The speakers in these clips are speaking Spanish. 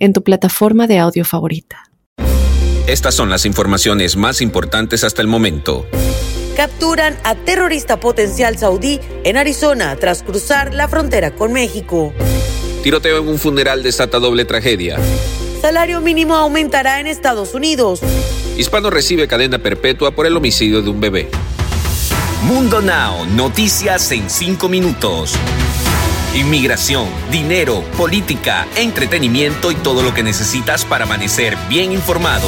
en tu plataforma de audio favorita. Estas son las informaciones más importantes hasta el momento. Capturan a terrorista potencial saudí en Arizona tras cruzar la frontera con México. Tiroteo en un funeral desata doble tragedia. Salario mínimo aumentará en Estados Unidos. Hispano recibe cadena perpetua por el homicidio de un bebé. Mundo Now, noticias en 5 minutos. Inmigración, dinero, política, entretenimiento y todo lo que necesitas para amanecer bien informado.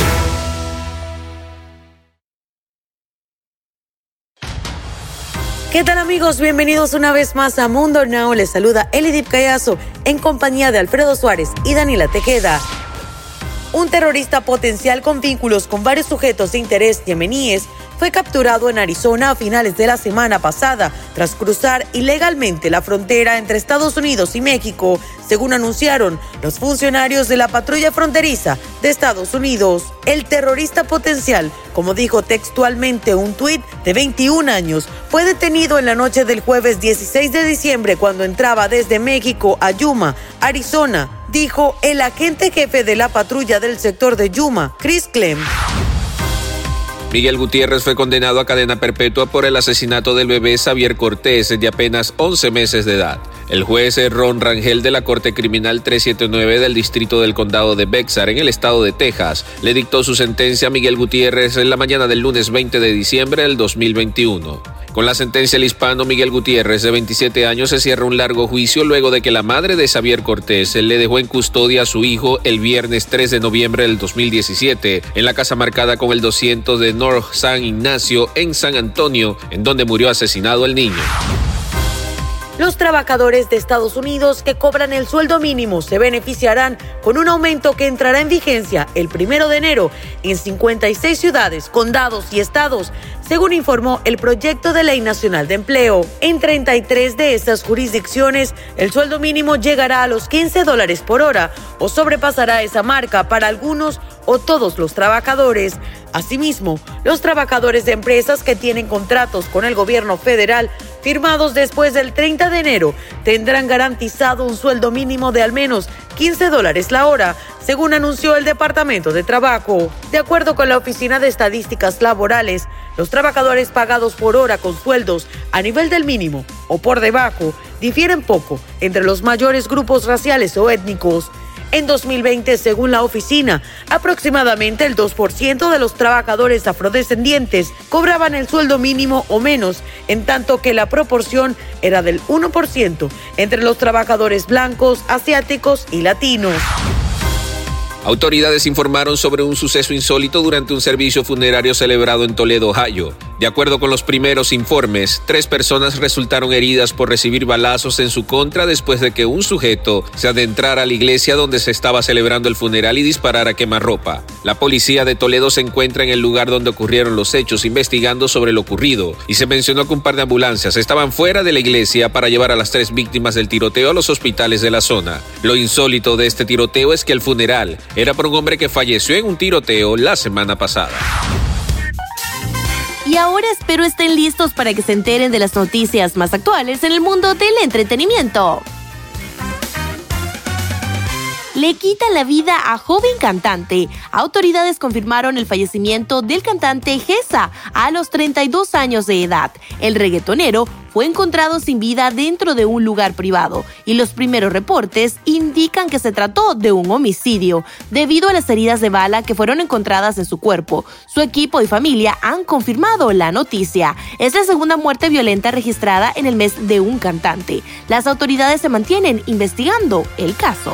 ¿Qué tal amigos? Bienvenidos una vez más a Mundo Now. Les saluda Elidip Callazo en compañía de Alfredo Suárez y Daniela Tejeda. Un terrorista potencial con vínculos con varios sujetos de interés yemeníes fue capturado en Arizona a finales de la semana pasada tras cruzar ilegalmente la frontera entre Estados Unidos y México, según anunciaron los funcionarios de la patrulla fronteriza de Estados Unidos. El terrorista potencial, como dijo textualmente un tuit de 21 años, fue detenido en la noche del jueves 16 de diciembre cuando entraba desde México a Yuma, Arizona, dijo el agente jefe de la patrulla del sector de Yuma, Chris Clem. Miguel Gutiérrez fue condenado a cadena perpetua por el asesinato del bebé Xavier Cortés de apenas 11 meses de edad. El juez Ron Rangel de la Corte Criminal 379 del Distrito del Condado de Bexar, en el estado de Texas, le dictó su sentencia a Miguel Gutiérrez en la mañana del lunes 20 de diciembre del 2021. Con la sentencia el hispano Miguel Gutiérrez, de 27 años, se cierra un largo juicio luego de que la madre de Xavier Cortés le dejó en custodia a su hijo el viernes 3 de noviembre del 2017 en la casa marcada con el 200 de North San Ignacio en San Antonio, en donde murió asesinado el niño. Los trabajadores de Estados Unidos que cobran el sueldo mínimo se beneficiarán con un aumento que entrará en vigencia el primero de enero en 56 ciudades, condados y estados, según informó el Proyecto de Ley Nacional de Empleo. En 33 de estas jurisdicciones, el sueldo mínimo llegará a los 15 dólares por hora o sobrepasará esa marca para algunos o todos los trabajadores. Asimismo, los trabajadores de empresas que tienen contratos con el gobierno federal firmados después del 30 de enero tendrán garantizado un sueldo mínimo de al menos 15 dólares la hora, según anunció el Departamento de Trabajo. De acuerdo con la Oficina de Estadísticas Laborales, los trabajadores pagados por hora con sueldos a nivel del mínimo o por debajo difieren poco entre los mayores grupos raciales o étnicos. En 2020, según la oficina, aproximadamente el 2% de los trabajadores afrodescendientes cobraban el sueldo mínimo o menos, en tanto que la proporción era del 1% entre los trabajadores blancos, asiáticos y latinos. Autoridades informaron sobre un suceso insólito durante un servicio funerario celebrado en Toledo, Ohio. De acuerdo con los primeros informes, tres personas resultaron heridas por recibir balazos en su contra después de que un sujeto se adentrara a la iglesia donde se estaba celebrando el funeral y disparara quemarropa. La policía de Toledo se encuentra en el lugar donde ocurrieron los hechos investigando sobre lo ocurrido y se mencionó que un par de ambulancias estaban fuera de la iglesia para llevar a las tres víctimas del tiroteo a los hospitales de la zona. Lo insólito de este tiroteo es que el funeral era por un hombre que falleció en un tiroteo la semana pasada. Y ahora espero estén listos para que se enteren de las noticias más actuales en el mundo del entretenimiento. Le quita la vida a joven cantante. Autoridades confirmaron el fallecimiento del cantante Gesa a los 32 años de edad. El reggaetonero fue encontrado sin vida dentro de un lugar privado y los primeros reportes indican que se trató de un homicidio debido a las heridas de bala que fueron encontradas en su cuerpo. Su equipo y familia han confirmado la noticia. Es la segunda muerte violenta registrada en el mes de un cantante. Las autoridades se mantienen investigando el caso.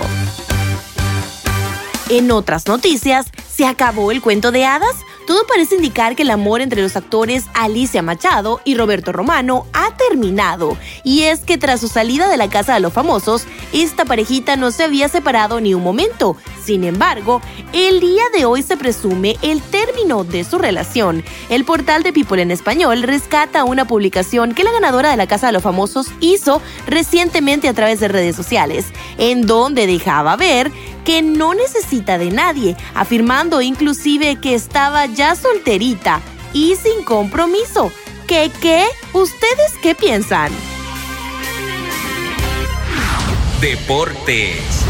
En otras noticias, ¿se acabó el cuento de hadas? Todo parece indicar que el amor entre los actores Alicia Machado y Roberto Romano ha terminado. Y es que tras su salida de la Casa de los Famosos, esta parejita no se había separado ni un momento. Sin embargo, el día de hoy se presume el término de su relación. El portal de People en Español rescata una publicación que la ganadora de la Casa de los Famosos hizo recientemente a través de redes sociales, en donde dejaba ver que no necesita de nadie, afirmando inclusive que estaba ya solterita y sin compromiso. ¿Qué qué? ¿Ustedes qué piensan? Deportes.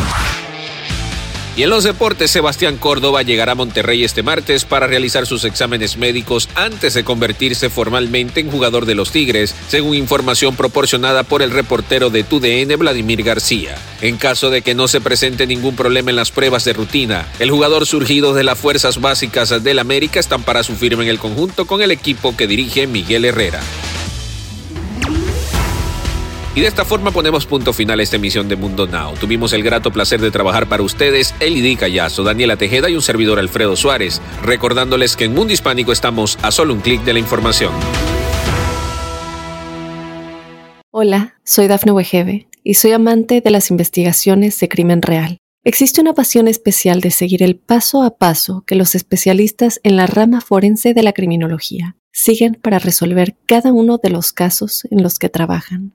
Y en los deportes, Sebastián Córdoba llegará a Monterrey este martes para realizar sus exámenes médicos antes de convertirse formalmente en jugador de los Tigres, según información proporcionada por el reportero de TUDN Vladimir García. En caso de que no se presente ningún problema en las pruebas de rutina, el jugador surgido de las fuerzas básicas del América para su firma en el conjunto con el equipo que dirige Miguel Herrera. Y de esta forma ponemos punto final a esta emisión de Mundo Now. Tuvimos el grato placer de trabajar para ustedes, Elidí Callazo, Daniela Tejeda y un servidor Alfredo Suárez, recordándoles que en Mundo Hispánico estamos a solo un clic de la información. Hola, soy Dafne Wegebe y soy amante de las investigaciones de crimen real. Existe una pasión especial de seguir el paso a paso que los especialistas en la rama forense de la criminología siguen para resolver cada uno de los casos en los que trabajan.